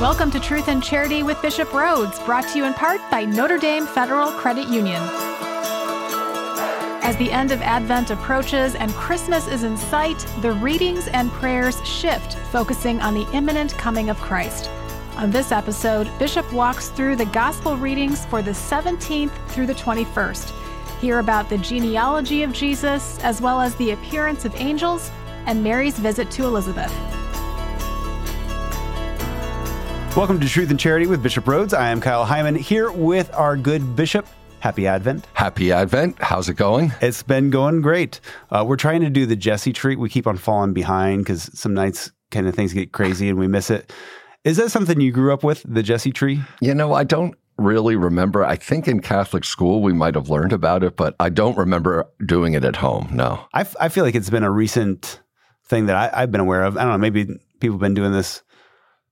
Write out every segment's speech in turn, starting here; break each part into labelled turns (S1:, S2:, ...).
S1: Welcome to Truth and Charity with Bishop Rhoades, brought to you in part by Notre Dame Federal Credit Union. As the end of Advent approaches and Christmas is in sight, the readings and prayers shift, focusing on the imminent coming of Christ. On this episode, Bishop walks through the gospel readings for the 17th through the 21st. Hear about the genealogy of Jesus, as well as the appearance of angels and Mary's visit to Elizabeth.
S2: Welcome to Truth and Charity with Bishop Rhoades. I am Kyle Hyman here with our good bishop. Happy Advent.
S3: Happy Advent. How's it going?
S2: It's been going great. Uh, we're trying to do the Jesse tree. We keep on falling behind because some nights kind of things get crazy and we miss it. Is that something you grew up with, the Jesse tree?
S3: You know, I don't really remember. I think in Catholic school we might have learned about it, but I don't remember doing it at home. No.
S2: I, f- I feel like it's been a recent thing that I, I've been aware of. I don't know. Maybe people have been doing this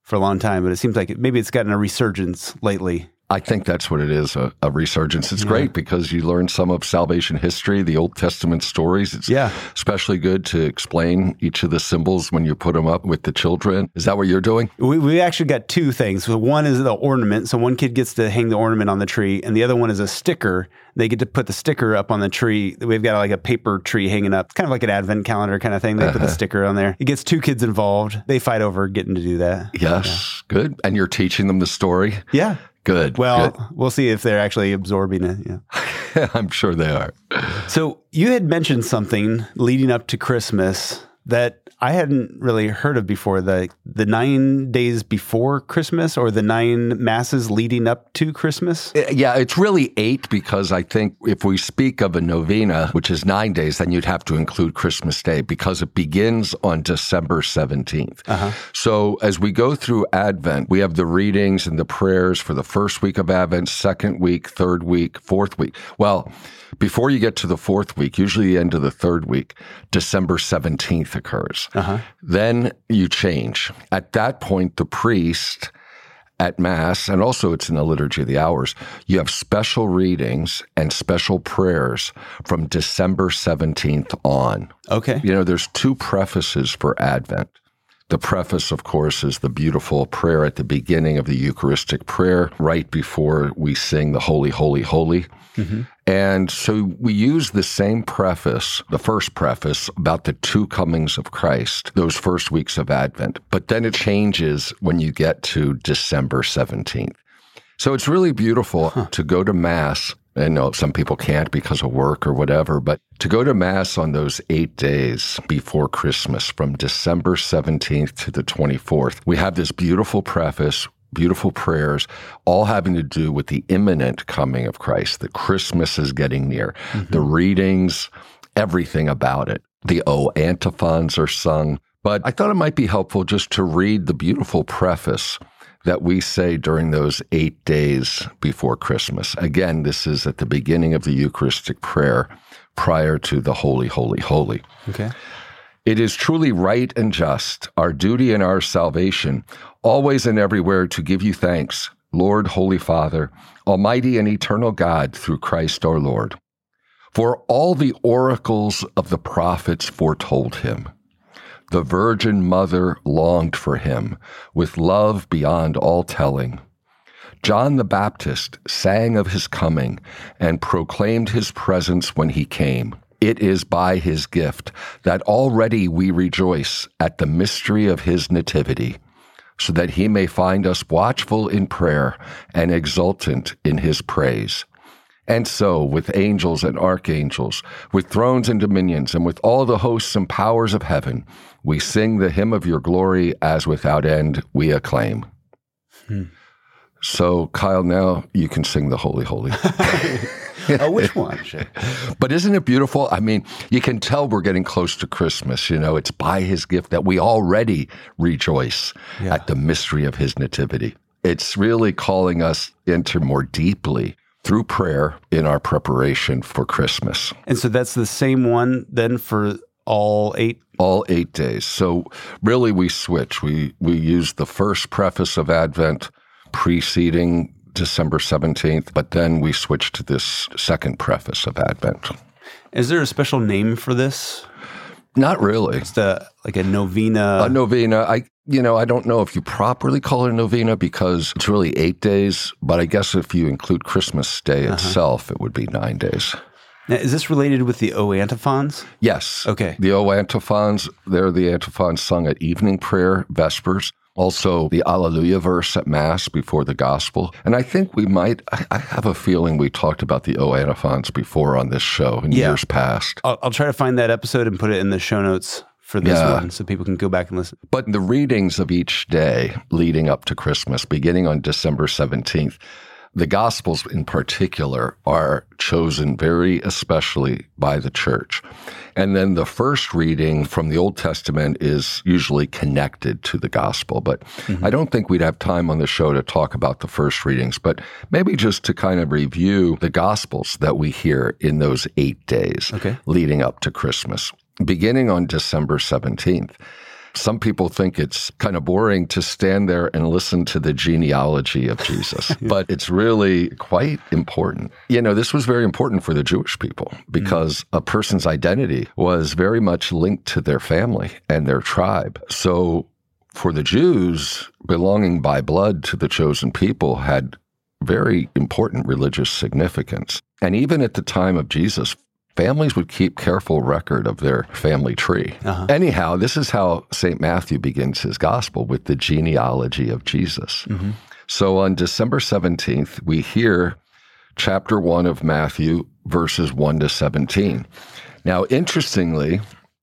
S2: for a long time, but it seems like maybe it's gotten a resurgence lately.
S3: I think that's what it is a, a resurgence. It's yeah. great because you learn some of salvation history, the Old Testament stories. It's
S2: yeah.
S3: especially good to explain each of the symbols when you put them up with the children. Is that what you're doing?
S2: We, we actually got two things. So one is the ornament. So one kid gets to hang the ornament on the tree, and the other one is a sticker. They get to put the sticker up on the tree. We've got like a paper tree hanging up, it's kind of like an advent calendar kind of thing. They uh-huh. put the uh-huh. sticker on there. It gets two kids involved. They fight over getting to do that.
S3: Yes, yeah. good. And you're teaching them the story.
S2: Yeah.
S3: Good.
S2: Well,
S3: good.
S2: we'll see if they're actually absorbing it.
S3: Yeah. I'm sure they are.
S2: So you had mentioned something leading up to Christmas that I hadn't really heard of before the the nine days before Christmas or the nine masses leading up to Christmas.
S3: Uh, yeah, it's really eight because I think if we speak of a novena, which is nine days, then you'd have to include Christmas Day because it begins on December 17th. Uh-huh. So as we go through Advent, we have the readings and the prayers for the first week of Advent, second week, third week, fourth week. Well, before you get to the fourth week, usually the end of the third week, December 17th occurs. Uh-huh. Then you change. At that point, the priest at Mass, and also it's in the Liturgy of the Hours, you have special readings and special prayers from December 17th on.
S2: Okay.
S3: You know, there's two prefaces for Advent. The preface, of course, is the beautiful prayer at the beginning of the Eucharistic prayer, right before we sing the Holy, Holy, Holy. Mm-hmm. And so we use the same preface, the first preface about the two comings of Christ, those first weeks of Advent. But then it changes when you get to December 17th. So it's really beautiful huh. to go to Mass I know some people can't because of work or whatever, but to go to Mass on those eight days before Christmas, from December 17th to the 24th, we have this beautiful preface, beautiful prayers, all having to do with the imminent coming of Christ, that Christmas is getting near, mm-hmm. the readings, everything about it. The O antiphons are sung. But I thought it might be helpful just to read the beautiful preface that we say during those eight days before Christmas. Again, this is at the beginning of the Eucharistic prayer prior to the Holy, Holy, Holy.
S2: Okay.
S3: It is truly right and just, our duty and our salvation, always and everywhere to give you thanks, Lord, Holy Father, Almighty and eternal God, through Christ our Lord. For all the oracles of the prophets foretold him the Virgin Mother longed for him with love beyond all telling. John the Baptist sang of his coming and proclaimed his presence when he came. It is by his gift that already we rejoice at the mystery of his nativity, so that he may find us watchful in prayer and exultant in his praise. And so, with angels and archangels, with thrones and dominions, and with all the hosts and powers of heaven, we sing the hymn of your glory as without end we acclaim. Hmm. So, Kyle, now you can sing the Holy, Holy.
S2: oh, which one?
S3: but isn't it beautiful? I mean, you can tell we're getting close to Christmas. You know, it's by his gift that we already rejoice yeah. at the mystery of his nativity. It's really calling us into more deeply through prayer in our preparation for Christmas.
S2: And so that's the same one then for all eight
S3: all 8 days. So really we switch. We we use the first preface of Advent preceding December 17th, but then we switch to this second preface of Advent.
S2: Is there a special name for this?
S3: Not really.
S2: It's the like a novena.
S3: A novena. I You know, I don't know if you properly call it a novena because it's really eight days, but I guess if you include Christmas Day
S2: Uh-huh.
S3: itself, it would be nine days.
S2: Now, is this related with the O antiphons?
S3: Yes.
S2: Okay.
S3: The O antiphons, they're the antiphons sung at evening prayer, Vespers. Also, the Alleluia verse at Mass before the Gospel. And I think we might, I have a feeling we talked about the O antiphons before on this show in
S2: Yeah.
S3: years past.
S2: I'll, I'll try to find that episode and put it in the show notes for this
S3: Yeah.
S2: one so people can go back and listen.
S3: But the readings of each day leading up to Christmas, beginning on December 17th, the Gospels in particular are chosen very especially by the church. And then the first reading from the Old Testament is usually connected to the Gospel. But mm-hmm. I don't think we'd have time on the show to talk about the first readings, but maybe just to kind of review the Gospels that we hear in those eight days
S2: Okay.
S3: leading up to Christmas, beginning on December 17th. Some people think it's kind of boring to stand there and listen to the genealogy of Jesus, but it's really quite important. You know, this was very important for the Jewish people mm. because a person's identity was very much linked to their family and their tribe. So for the Jews, belonging by blood to the chosen people had very important religious significance. And even at the time of Jesus, families would keep careful record of their family tree.
S2: Uh-huh.
S3: Anyhow, this is how St. Matthew begins his gospel with the genealogy of Jesus. So on December 17th, we hear chapter 1 of Matthew, verses 1 to 17. Now, interestingly,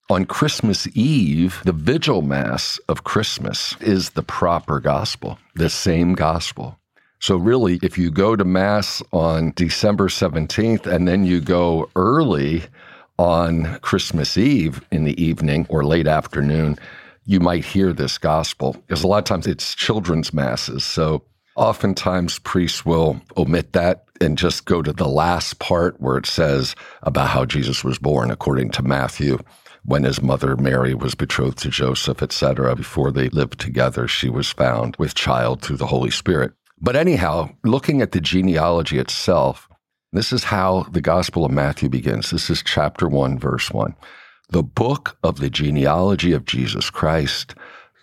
S3: on Christmas Eve, the vigil mass of Christmas is the proper gospel, the same gospel. So, really, if you go to Mass on December 17th and then you go early on Christmas Eve in the evening or late afternoon, you might hear this gospel. Because a lot of times it's children's masses. So, oftentimes priests will omit that and just go to the last part where it says about how Jesus was born according to Matthew when his mother Mary was betrothed to Joseph, etc. Before they lived together, she was found with child through the Holy Spirit. But anyhow, looking at the genealogy itself, this is how the Gospel of Matthew begins. This is chapter 1, verse 1. The book of the genealogy of Jesus Christ,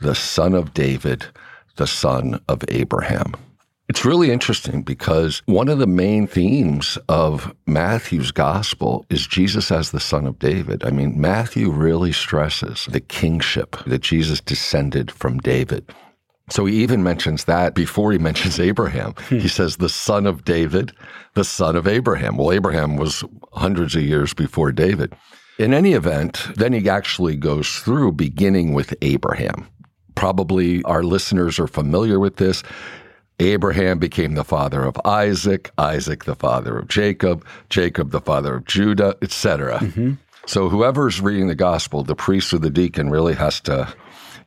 S3: the son of David, the son of Abraham. It's really interesting because one of the main themes of Matthew's gospel is Jesus as the son of David. I mean, Matthew really stresses the kingship that Jesus descended from David. So he even mentions that before he mentions hmm. Abraham. Hmm. He says, the son of David, the son of Abraham. Well, Abraham was hundreds of years before David. In any event, then he actually goes through beginning with Abraham. Probably our listeners are familiar with this. Abraham became the father of Isaac, Isaac the father of Jacob, Jacob the father of Judah, etc. Mm-hmm. So whoever's reading the gospel, the priest or the deacon really has to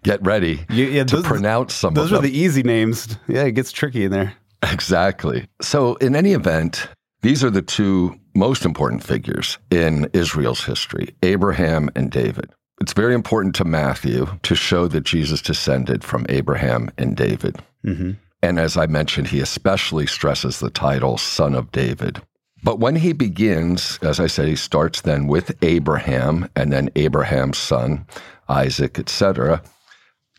S3: get ready
S2: Yeah, yeah,
S3: to
S2: those-
S3: pronounce some
S2: Those
S3: of
S2: are
S3: them.
S2: the easy names. Yeah, it gets tricky in there.
S3: Exactly. So, in any event, these are the two most important figures in Israel's history Abraham and David. It's very important to Matthew to show that Jesus descended from Abraham and David.
S2: Mhm.
S3: And as I mentioned, he especially stresses the title Son of David. But when he begins, as I said, he starts then with Abraham and then Abraham's son, Isaac, etc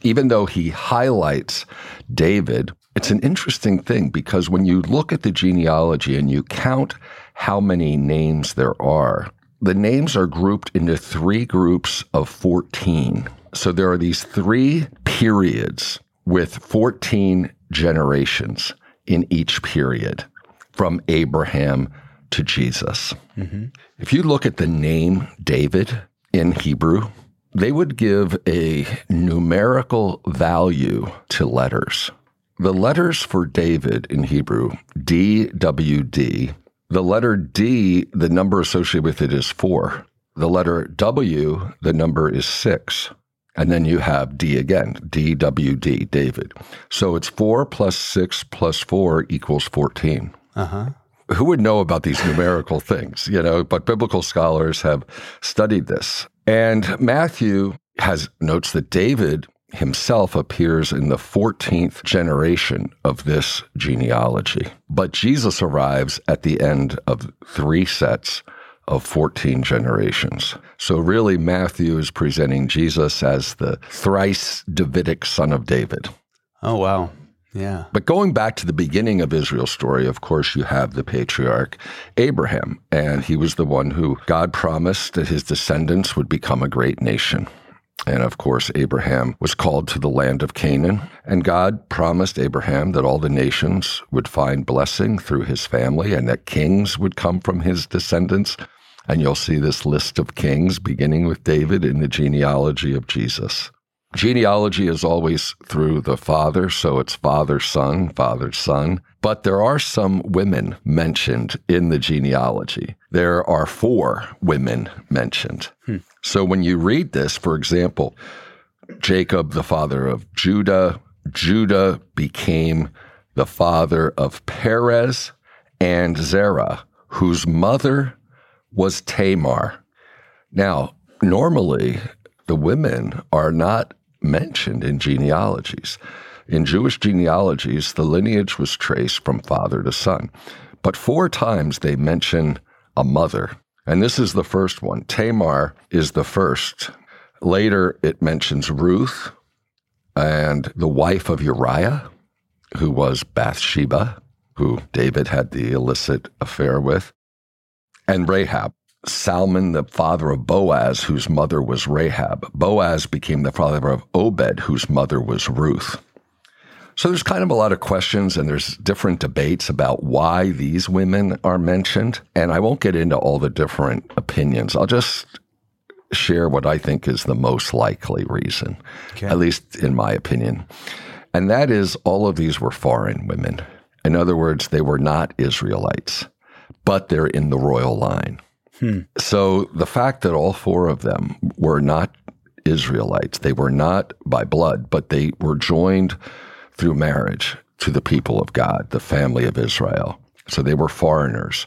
S3: even though he highlights David, it's an interesting thing because when you look at the genealogy and you count how many names there are, the names are grouped into three groups of 14. So there are these three periods with 14 generations in each period from Abraham to Jesus. Mm-hmm. If you look at the name David in Hebrew, they would give a numerical value to letters. The letters for David in Hebrew, DWD, the letter D, the number associated with it is four. The letter W, the number is six. And then you have D again, DWD, David. So it's four plus six plus four equals 14
S2: Uh huh.
S3: Who would know about these numerical things, you know, but biblical scholars have studied this. And Matthew has notes that David himself appears in the 14th generation of this genealogy. But Jesus arrives at the end of three sets of 14 generations. So, really, Matthew is presenting Jesus as the thrice Davidic son of David.
S2: Oh, wow. Yeah.
S3: But going back to the beginning of Israel's story, of course, you have the patriarch Abraham, and he was the one who God promised that his descendants would become a great nation. And of course, Abraham was called to the land of Canaan, and God promised Abraham that all the nations would find blessing through his family and that kings would come from his descendants. And you'll see this list of kings beginning with David in the genealogy of Jesus. Genealogy is always through the father, so it's father, son, father, son. But there are some women mentioned in the genealogy. There are four women mentioned. Hmm. So when you read this, for example, Jacob, the father of Judah, Judah became the father of Perez and Zerah, whose mother was Tamar. Now, normally, the women are not mentioned in genealogies. In Jewish genealogies, the lineage was traced from father to son. But four times they mention a mother. And this is the first one. Tamar is the first. Later, it mentions Ruth and the wife of Uriah, who was Bathsheba, who David had the illicit affair with, and Rahab. Salmon, the father of Boaz, whose mother was Rahab. Boaz became the father of Obed, whose mother was Ruth. So there's kind of a lot of questions and there's different debates about why these women are mentioned. And I won't get into all the different opinions. I'll just share what I think is the most likely reason, okay. at least in my opinion. And that is all of these were foreign women. In other words, they were not Israelites, but they're in the royal line. Hmm. So the fact that all four of them were not Israelites, they were not by blood, but they were joined through marriage to the people of God, the family of Israel. So they were foreigners.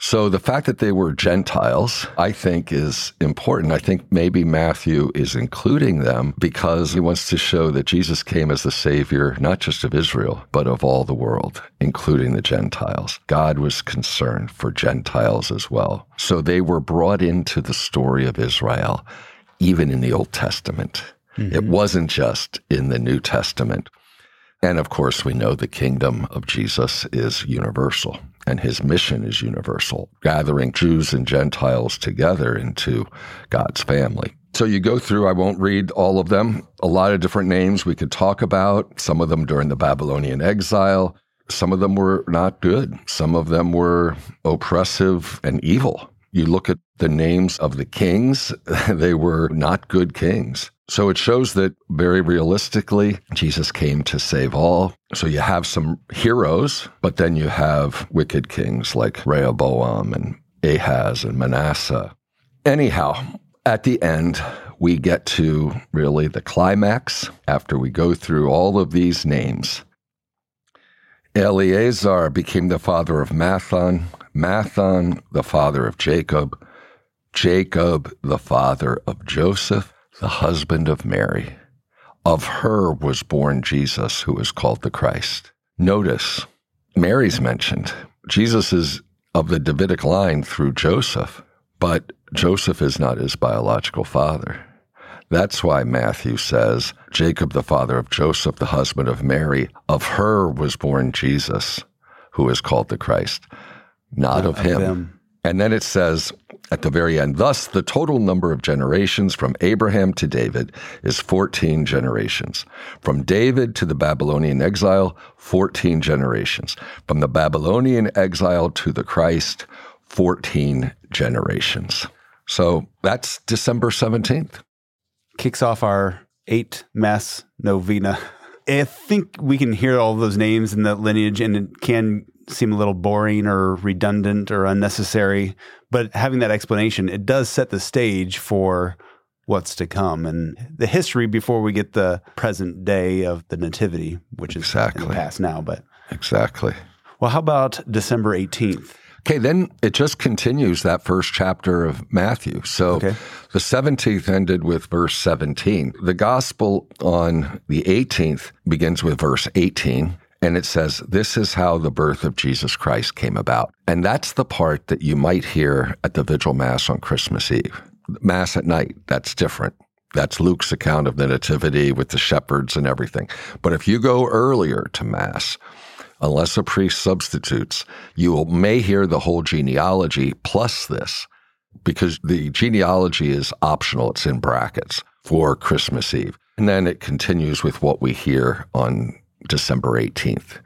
S3: So the fact that they were Gentiles, I think, is important. I think maybe Matthew is including them because he wants to show that Jesus came as the Savior, not just of Israel, but of all the world, including the Gentiles. God was concerned for Gentiles as well. So they were brought into the story of Israel, even in the Old Testament. Mm-hmm. It wasn't just in the New Testament. And of course, we know the kingdom of Jesus is universal and his mission is universal, gathering Jews and Gentiles together into God's family. So you go through, I won't read all of them, a lot of different names we could talk about, some of them during the Babylonian exile. Some of them were not good. Some of them were oppressive and evil. You look at the names of the kings, they were not good kings. So it shows that very realistically, Jesus came to save all. So you have some heroes, but then you have wicked kings like Rehoboam and Ahaz and Manasseh. Anyhow, at the end, we get to really the climax after we go through all of these names. Eleazar became the father of Matthan, Matthan, the father of Jacob, Jacob, the father of Joseph, the husband of Mary. Of her was born Jesus, who is called the Christ. Notice, Mary's mentioned. Jesus is of the Davidic line through Joseph, but Joseph is not his biological father. That's why Matthew says, Jacob, the father of Joseph, the husband of Mary, of her was born Jesus, who is called the Christ, not, not of, him. And then it says, at the very end. Thus, the total number of generations from Abraham to David is 14 generations. From David to the Babylonian exile, 14 generations. From the Babylonian exile to the Christ, 14 generations. So that's December 17th.
S2: Kicks off our eight mass novena. I think we can hear all those names in the lineage and it can seem a little boring or redundant or unnecessary. But having that explanation, it does set the stage for what's to come and the history before we get the present day of the nativity, which is exactly. in the past now. But
S3: exactly.
S2: Well, how about December 18th?
S3: Okay, then it just continues that first chapter of Matthew. So okay. the 17th ended with verse 17. The gospel on the 18th begins with verse 18 and it says, This is how the birth of Jesus Christ came about. And that's the part that you might hear at the Vigil Mass on Christmas Eve. Mass at night, that's different. That's Luke's account of the Nativity with the shepherds and everything. But if you go earlier to Mass, unless a priest substitutes, you may hear the whole genealogy plus this, because the genealogy is optional, it's in brackets for Christmas Eve. And then it continues with what we hear on December 18th.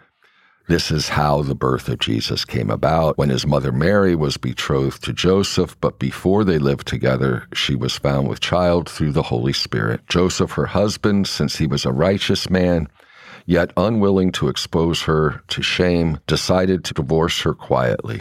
S3: This is how the birth of Jesus came about. When his mother Mary was betrothed to Joseph, but before they lived together, she was found with child through the Holy Spirit. Joseph, her husband, since he was a righteous man, yet unwilling to expose her to shame, decided to divorce her quietly.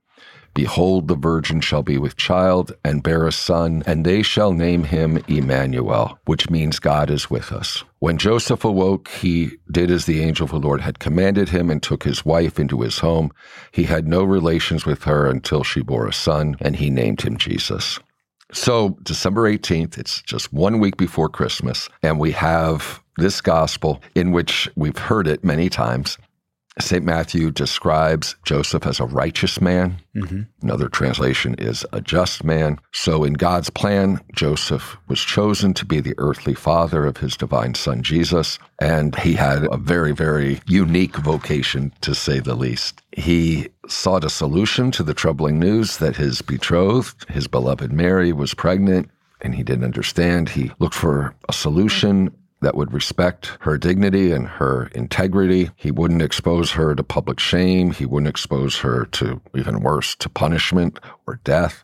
S3: Behold, the virgin shall be with child and bear a son, and they shall name him Emmanuel, which means God is with us. When Joseph awoke, he did as the angel of the Lord had commanded him and took his wife into his home. He had no relations with her until she bore a son, and he named him Jesus. So, December 18th, it's just one week before Christmas, and we have this gospel in which we've heard it many times. St. Matthew describes Joseph as a righteous man. Mm-hmm. Another translation is a just man. So, in God's plan, Joseph was chosen to be the earthly father of his divine son, Jesus. And he had a very, very unique vocation, to say the least. He sought a solution to the troubling news that his betrothed, his beloved Mary, was pregnant and he didn't understand. He looked for a solution that would respect her dignity and her integrity. He wouldn't expose her to public shame. He wouldn't expose her to, even worse, to punishment or death.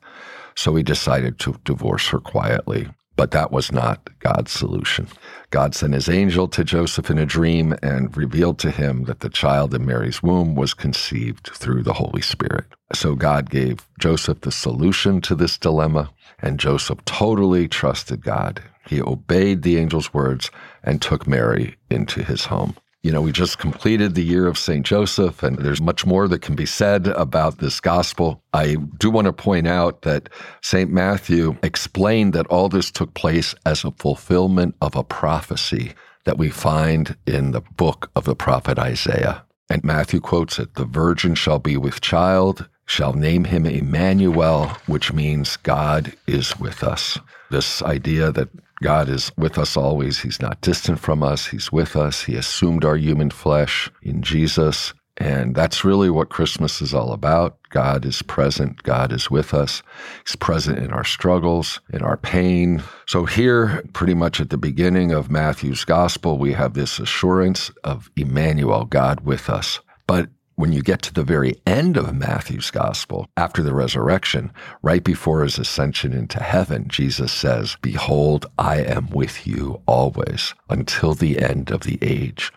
S3: So he decided to divorce her quietly. But that was not God's solution. God sent his angel to Joseph in a dream and revealed to him that the child in Mary's womb was conceived through the Holy Spirit. So God gave Joseph the solution to this dilemma, and Joseph totally trusted God. He obeyed the angel's words and took Mary into his home. You know, we just completed the year of St. Joseph, and there's much more that can be said about this gospel. I do want to point out that St. Matthew explained that all this took place as a fulfillment of a prophecy that we find in the book of the prophet Isaiah. And Matthew quotes it The virgin shall be with child, shall name him Emmanuel, which means God is with us. This idea that God is with us always. He's not distant from us. He's with us. He assumed our human flesh in Jesus. And that's really what Christmas is all about. God is present. God is with us. He's present in our struggles, in our pain. So, here, pretty much at the beginning of Matthew's gospel, we have this assurance of Emmanuel, God with us. But when you get to the very end of Matthew's gospel, after the resurrection, right before his ascension into heaven, Jesus says, Behold, I am with you always until the end of the age.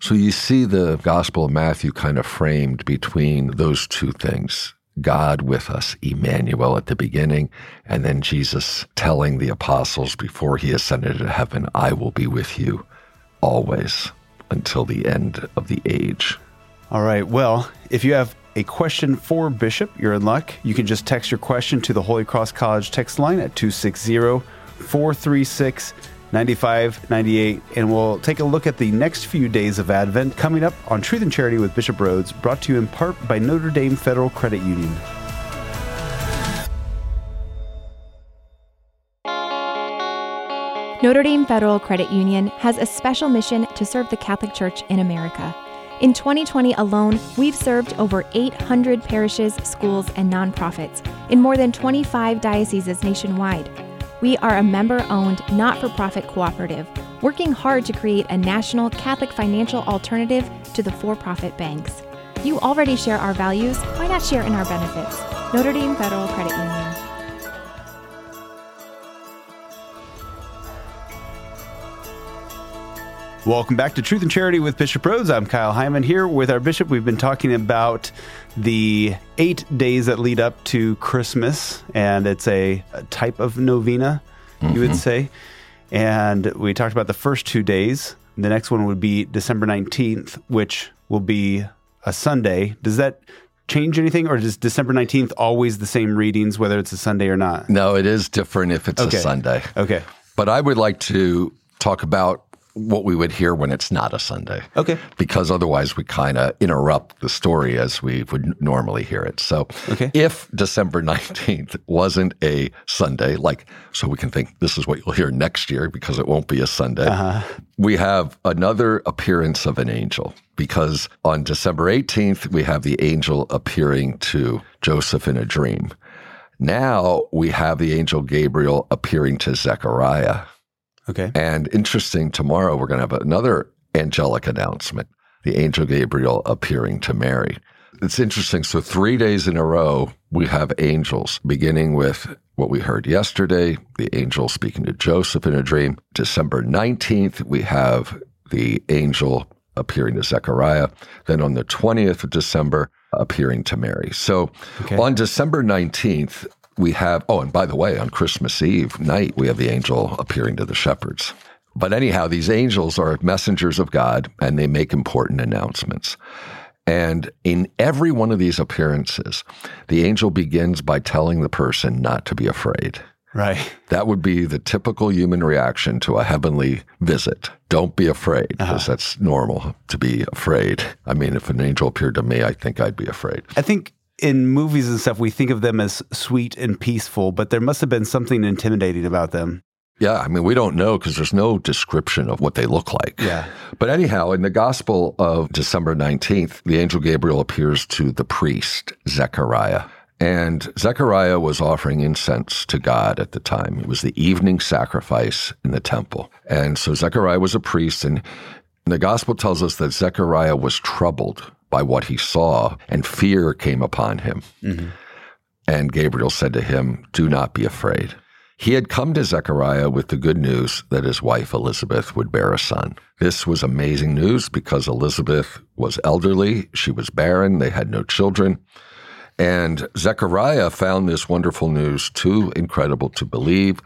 S3: So you see the Gospel of Matthew kind of framed between those two things. God with us, Emmanuel at the beginning, and then Jesus telling the apostles before he ascended to heaven, I will be with you always until the end of the age.
S2: All right. Well, if you have a question for Bishop, you're in luck. You can just text your question to the Holy Cross College text line at 260 436 9598. And we'll take a look at the next few days of Advent coming up on Truth and Charity with Bishop Rhoades, brought to you in part by Notre Dame Federal Credit Union.
S4: Notre Dame Federal Credit Union has a special mission to serve the Catholic Church in America. In 2020 alone, we've served over 800 parishes, schools, and nonprofits in more than 25 dioceses nationwide. We are a member owned, not for profit cooperative, working hard to create a national Catholic financial alternative to the for profit banks. You already share our values, why not share in our benefits? Notre Dame Federal Credit Union.
S2: Welcome back to Truth and Charity with Bishop Rhoades. I'm Kyle Hyman here with our bishop. We've been talking about the eight days that lead up to Christmas, and it's a, a type of novena, mm-hmm. you would mm-hmm. say. And we talked about the first two days. The next one would be December 19th, which will be a Sunday. Does that change anything, or is December 19th always the same readings, whether it's a Sunday or not?
S3: No, it is different if it's
S2: okay.
S3: a Sunday.
S2: Okay.
S3: But I would like to talk about what we would hear when it's not a Sunday.
S2: Okay.
S3: Because otherwise we kind of interrupt the story as we would normally hear it. So
S2: okay.
S3: if December 19th wasn't a Sunday, like, so we can think this is what you'll hear next year because it won't be a Sunday, uh-huh. we have another appearance of an angel because on December 18th, we have the angel appearing to Joseph in a dream. Now we have the angel Gabriel appearing to Zechariah
S2: Okay.
S3: And interesting, tomorrow we're going to have another angelic announcement the angel Gabriel appearing to Mary. It's interesting. So, three days in a row, we have angels, beginning with what we heard yesterday the angel speaking to Joseph in a dream. December 19th, we have the angel appearing to Zechariah. Then on the 20th of December, appearing to Mary. So, okay. on December 19th, we have, oh, and by the way, on Christmas Eve night, we have the angel appearing to the shepherds. But anyhow, these angels are messengers of God and they make important announcements. And in every one of these appearances, the angel begins by telling the person not to be afraid.
S2: Right.
S3: That would be the typical human reaction to a heavenly visit. Don't be afraid, because uh-huh. that's normal to be afraid. I mean, if an angel appeared to me, I think I'd be afraid.
S2: I think in movies and stuff, we think of them as sweet and peaceful, but there must have been something intimidating about them.
S3: Yeah, I mean, we don't know because there's no description of what they look like.
S2: Yeah.
S3: But anyhow, in the Gospel of December 19th, the angel Gabriel appears to the priest, Zechariah. And Zechariah was offering incense to God at the time. It was the evening sacrifice in the temple. And so Zechariah was a priest, and the Gospel tells us that Zechariah was troubled by what he saw, and fear came upon him. Mm-hmm. And Gabriel said to him, Do not be afraid. He had come to Zechariah with the good news that his wife Elizabeth would bear a son. This was amazing news because Elizabeth was elderly, she was barren, they had no children. And Zechariah found this wonderful news too incredible to believe.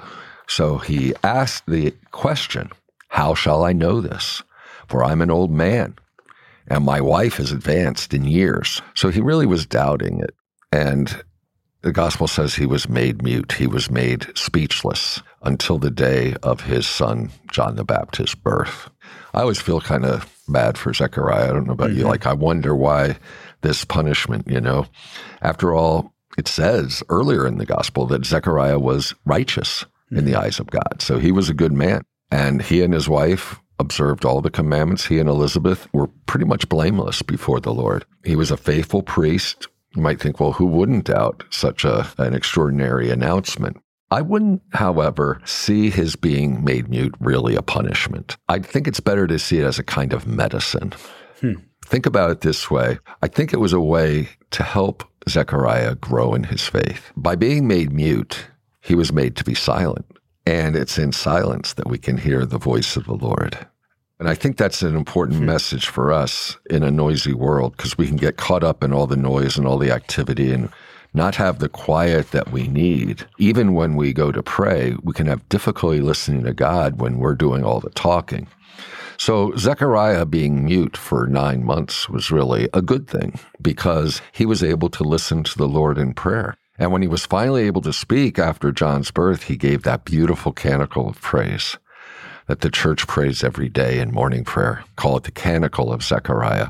S3: So he asked the question, How shall I know this? For I'm an old man and my wife has advanced in years. So he really was doubting it. And the gospel says he was made mute, he was made speechless until the day of his son, John the Baptist's birth. I always feel kind of bad for Zechariah. I don't know about mm-hmm. you. Like, I wonder why this punishment, you know? After all, it says earlier in the gospel that Zechariah was righteous mm-hmm. in the mm-hmm. eyes of God. So he was a good man. And he and his wife observed all the commandments. He and Elizabeth were pretty much blameless before the Lord. He was a faithful priest. You might think, well, who wouldn't doubt such a, an extraordinary announcement? I wouldn't, however, see his being made mute really a punishment. I think it's better to see it as a kind of medicine. Hmm. Think about it this way I think it was a way to help Zechariah grow in his faith. By being made mute, he was made to be silent. And it's in silence that we can hear the voice of the Lord. And I think that's an important hmm. message for us in a noisy world because we can get caught up in all the noise and all the activity and not have the quiet that we need. Even when we go to pray, we can have difficulty listening to God when we're doing all the talking. So Zechariah being mute for nine months was really a good thing because he was able to listen to the Lord in prayer. And when he was finally able to speak after John's birth, he gave that beautiful canticle of praise that the church prays every day in morning prayer. Call it the canticle of Zechariah.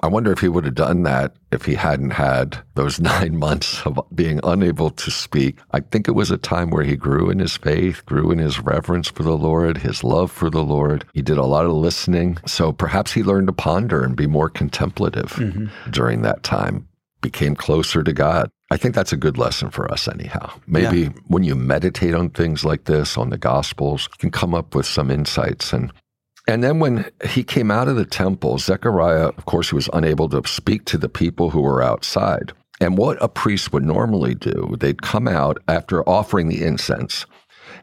S3: I wonder if he would have done that if he hadn't had those nine months of being unable to speak. I think it was a time where he grew in his faith, grew in his reverence for the Lord, his love for the Lord. He did a lot of listening. So perhaps he learned to ponder and be more contemplative mm-hmm. during that time, became closer to God. I think that's a good lesson for us, anyhow. Maybe yeah. when you meditate on things like this, on the Gospels, you can come up with some insights. And and then when he came out of the temple, Zechariah, of course, he was unable to speak to the people who were outside. And what a priest would normally do, they'd come out after offering the incense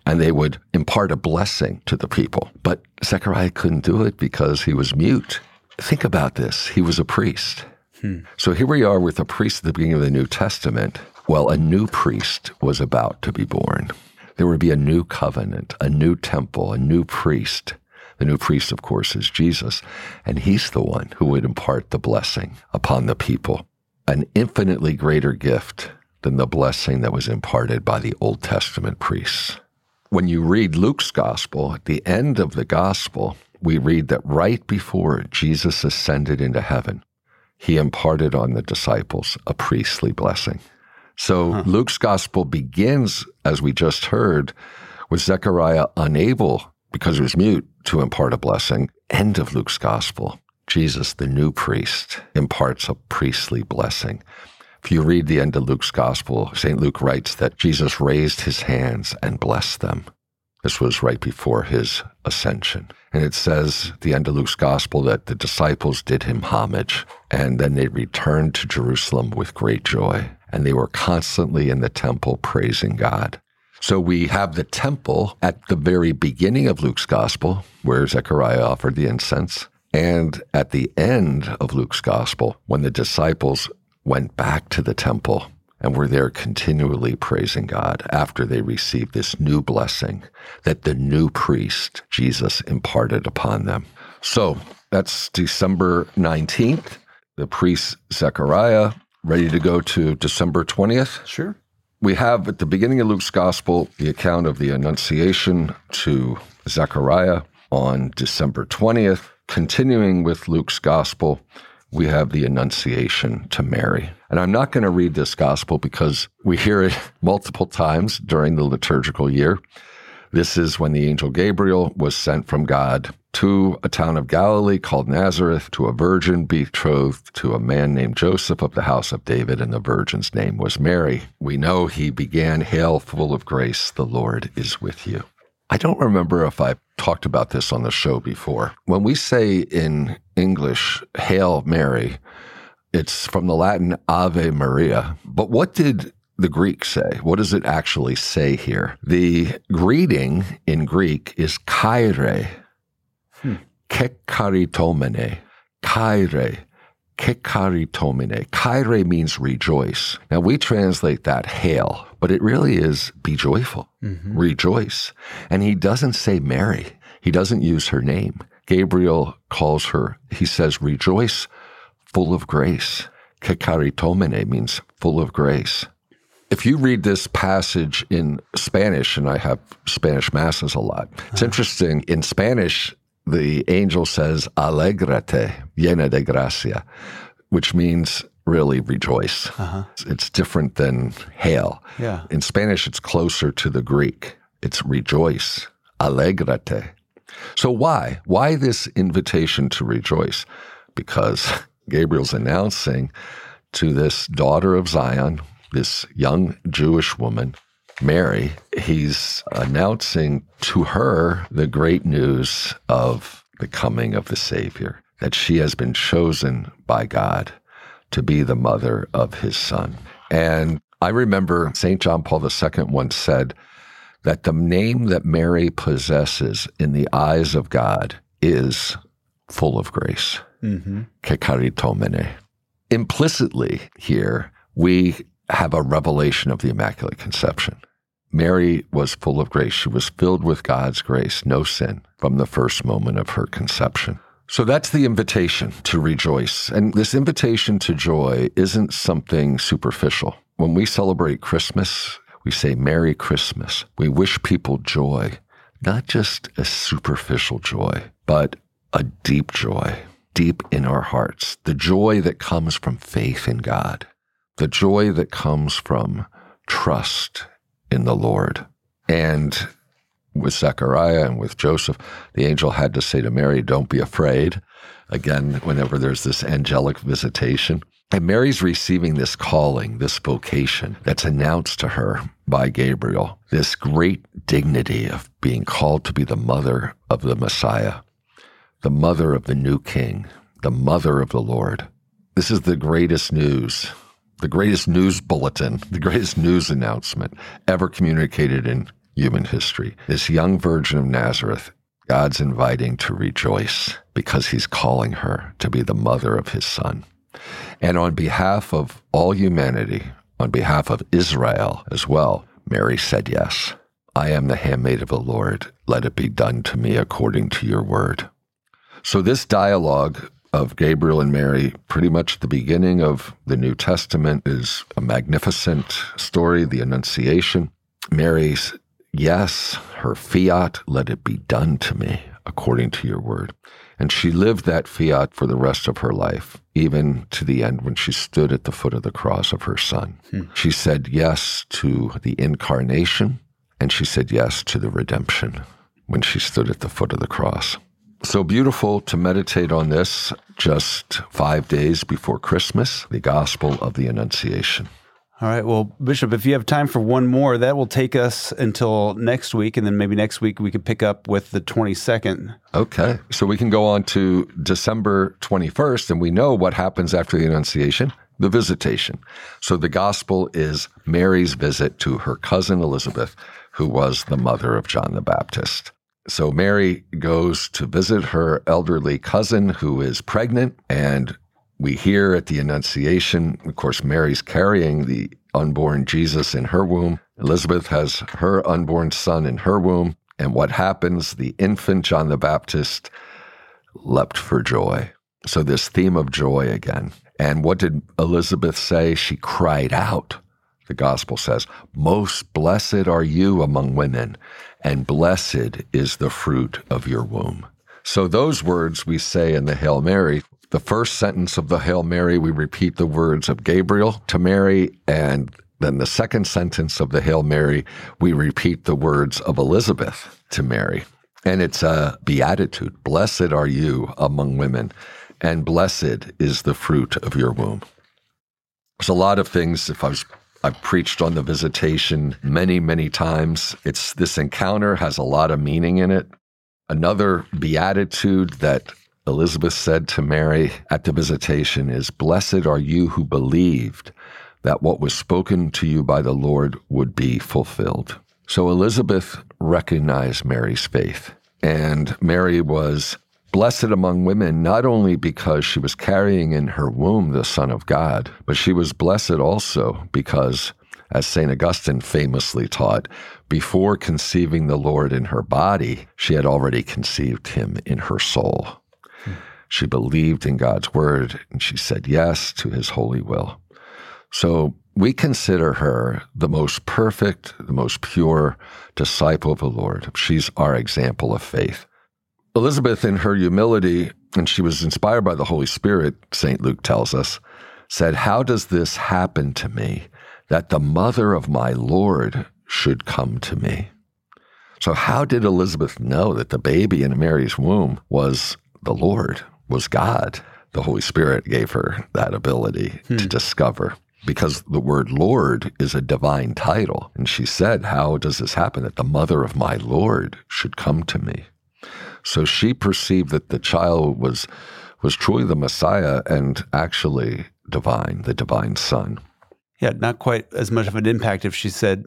S3: and they would impart a blessing to the people. But Zechariah couldn't do it because he was mute. Think about this. He was a priest. Hmm. So here we are with a priest at the beginning of the New Testament. Well, a new priest was about to be born. There would be a new covenant, a new temple, a new priest. The new priest, of course, is Jesus, and he's the one who would impart the blessing upon the people. An infinitely greater gift than the blessing that was imparted by the Old Testament priests. When you read Luke's gospel, at the end of the gospel, we read that right before Jesus ascended into heaven, he imparted on the disciples a priestly blessing. So huh. Luke's gospel begins, as we just heard, with Zechariah unable, because he was mute, to impart a blessing. End of Luke's gospel. Jesus, the new priest, imparts a priestly blessing. If you read the end of Luke's gospel, St. Luke writes that Jesus raised his hands and blessed them. This was right before his ascension. And it says, the end of Luke's gospel, that the disciples did him homage, and then they returned to Jerusalem with great joy. And they were constantly in the temple praising God. So we have the temple at the very beginning of Luke's gospel, where Zechariah offered the incense. And at the end of Luke's gospel, when the disciples went back to the temple and were there continually praising God after they received this new blessing that the new priest, Jesus, imparted upon them. So that's December 19th. The priest Zechariah, ready to go to December 20th?
S2: Sure.
S3: We have at the beginning of Luke's gospel the account of the Annunciation to Zechariah on December 20th. Continuing with Luke's gospel, we have the Annunciation to Mary. And I'm not going to read this gospel because we hear it multiple times during the liturgical year. This is when the angel Gabriel was sent from God to a town of Galilee called Nazareth to a virgin betrothed to a man named Joseph of the house of David, and the virgin's name was Mary. We know he began, Hail, full of grace, the Lord is with you. I don't remember if I talked about this on the show before. When we say in English, Hail Mary, it's from the Latin Ave Maria. But what did the Greek say? What does it actually say here? The greeting in Greek is kaire, hmm. kekaritomene, kaire, kekaritomene. Kaire means rejoice. Now we translate that hail, but it really is be joyful, mm-hmm. rejoice. And he doesn't say Mary. He doesn't use her name. Gabriel calls her, he says, rejoice, full of grace. Kekaritomene means full of grace. If you read this passage in Spanish, and I have Spanish masses a lot, it's uh-huh. interesting. In Spanish, the angel says, Alegrate, llena de gracia, which means really rejoice. Uh-huh. It's different than hail.
S2: Yeah.
S3: In Spanish, it's closer to the Greek. It's rejoice, alegrate. So why? Why this invitation to rejoice? Because Gabriel's announcing to this daughter of Zion, this young Jewish woman, Mary, he's announcing to her the great news of the coming of the Savior, that she has been chosen by God to be the mother of his son. And I remember St. John Paul II once said that the name that Mary possesses in the eyes of God is full of grace. Mm-hmm. Kekaritomene. Implicitly here, we have a revelation of the Immaculate Conception. Mary was full of grace. She was filled with God's grace, no sin, from the first moment of her conception. So that's the invitation to rejoice. And this invitation to joy isn't something superficial. When we celebrate Christmas, we say Merry Christmas. We wish people joy, not just a superficial joy, but a deep joy, deep in our hearts. The joy that comes from faith in God, the joy that comes from trust in the Lord. And with Zechariah and with Joseph, the angel had to say to Mary, Don't be afraid. Again, whenever there's this angelic visitation. And Mary's receiving this calling, this vocation that's announced to her by Gabriel, this great dignity of being called to be the mother of the Messiah, the mother of the new king, the mother of the Lord. This is the greatest news, the greatest news bulletin, the greatest news announcement ever communicated in human history. This young virgin of Nazareth, God's inviting to rejoice because he's calling her to be the mother of his son. And on behalf of all humanity, on behalf of Israel as well, Mary said yes. I am the handmaid of the Lord. Let it be done to me according to your word. So, this dialogue of Gabriel and Mary, pretty much the beginning of the New Testament, is a magnificent story, the Annunciation. Mary's yes, her fiat, let it be done to me according to your word. And she lived that fiat for the rest of her life, even to the end when she stood at the foot of the cross of her son. Hmm. She said yes to the incarnation, and she said yes to the redemption when she stood at the foot of the cross. So beautiful to meditate on this just five days before Christmas, the Gospel of the Annunciation.
S2: All right. Well, Bishop, if you have time for one more, that will take us until next week. And then maybe next week we could pick up with the 22nd.
S3: Okay. So we can go on to December 21st, and we know what happens after the Annunciation the visitation. So the gospel is Mary's visit to her cousin Elizabeth, who was the mother of John the Baptist. So Mary goes to visit her elderly cousin who is pregnant, and we hear at the Annunciation, of course, Mary's carrying the unborn Jesus in her womb. Elizabeth has her unborn son in her womb. And what happens? The infant John the Baptist leapt for joy. So, this theme of joy again. And what did Elizabeth say? She cried out. The gospel says, Most blessed are you among women, and blessed is the fruit of your womb. So, those words we say in the Hail Mary the first sentence of the Hail Mary, we repeat the words of Gabriel to Mary, and then the second sentence of the Hail Mary, we repeat the words of Elizabeth to Mary. And it's a beatitude. Blessed are you among women, and blessed is the fruit of your womb. There's a lot of things. If I was, I've preached on the visitation many, many times. It's this encounter has a lot of meaning in it. Another beatitude that Elizabeth said to Mary at the visitation is, Blessed are you who believed that what was spoken to you by the Lord would be fulfilled. So Elizabeth recognized Mary's faith. And Mary was blessed among women, not only because she was carrying in her womb the Son of God, but she was blessed also because, as St. Augustine famously taught, before conceiving the Lord in her body, she had already conceived him in her soul. She believed in God's word and she said yes to his holy will. So we consider her the most perfect, the most pure disciple of the Lord. She's our example of faith. Elizabeth, in her humility, and she was inspired by the Holy Spirit, St. Luke tells us, said, How does this happen to me that the mother of my Lord should come to me? So, how did Elizabeth know that the baby in Mary's womb was the Lord? Was God. The Holy Spirit gave her that ability hmm. to discover because the word Lord is a divine title. And she said, How does this happen that the mother of my Lord should come to me? So she perceived that the child was, was truly the Messiah and actually divine, the divine Son.
S2: Yeah, not quite as much of an impact if she said,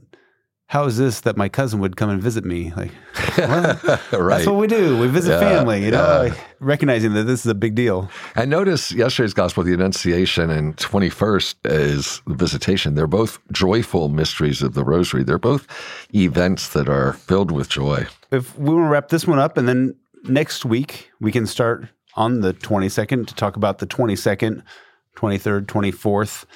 S2: how is this that my cousin would come and visit me? Like, well, right. that's what we do. We visit yeah, family, you know, yeah. like recognizing that this is a big deal.
S3: And notice yesterday's gospel, the Annunciation, and 21st is the visitation. They're both joyful mysteries of the Rosary. They're both events that are filled with joy.
S2: If we want to wrap this one up, and then next week we can start on the 22nd to talk about the 22nd, 23rd, 24th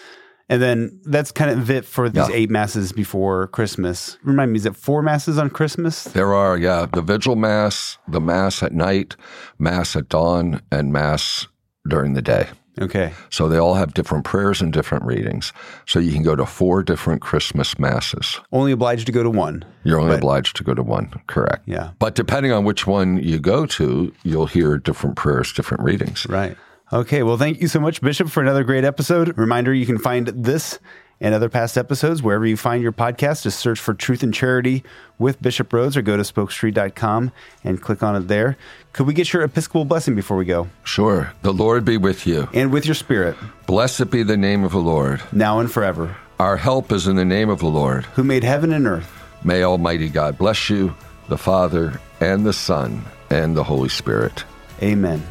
S2: and then that's kind of it for these yeah. eight masses before Christmas. Remind me, is it four masses on Christmas?
S3: There are, yeah. The vigil mass, the mass at night, mass at dawn, and mass during the day.
S2: Okay.
S3: So they all have different prayers and different readings. So you can go to four different Christmas masses.
S2: Only obliged to go to one.
S3: You're only but, obliged to go to one, correct.
S2: Yeah.
S3: But depending on which one you go to, you'll hear different prayers, different readings.
S2: Right. Okay, well, thank you so much, Bishop, for another great episode. Reminder you can find this and other past episodes wherever you find your podcast. Just search for Truth and Charity with Bishop Rhoades or go to spokestreet.com and click on it there. Could we get your Episcopal blessing before we go?
S3: Sure. The Lord be with you.
S2: And with your spirit.
S3: Blessed be the name of the Lord.
S2: Now and forever.
S3: Our help is in the name of the Lord.
S2: Who made heaven and earth
S3: May Almighty God bless you, the Father, and the Son, and the Holy Spirit.
S2: Amen.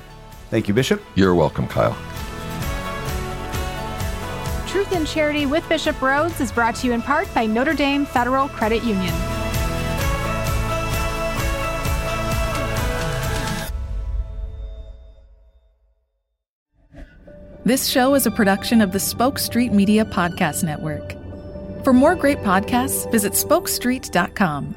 S2: Thank you, Bishop.
S3: You're welcome, Kyle.
S1: Truth and Charity with Bishop Rhoades is brought to you in part by Notre Dame Federal Credit Union.
S5: This show is a production of the Spoke Street Media Podcast Network. For more great podcasts, visit spokestreet.com.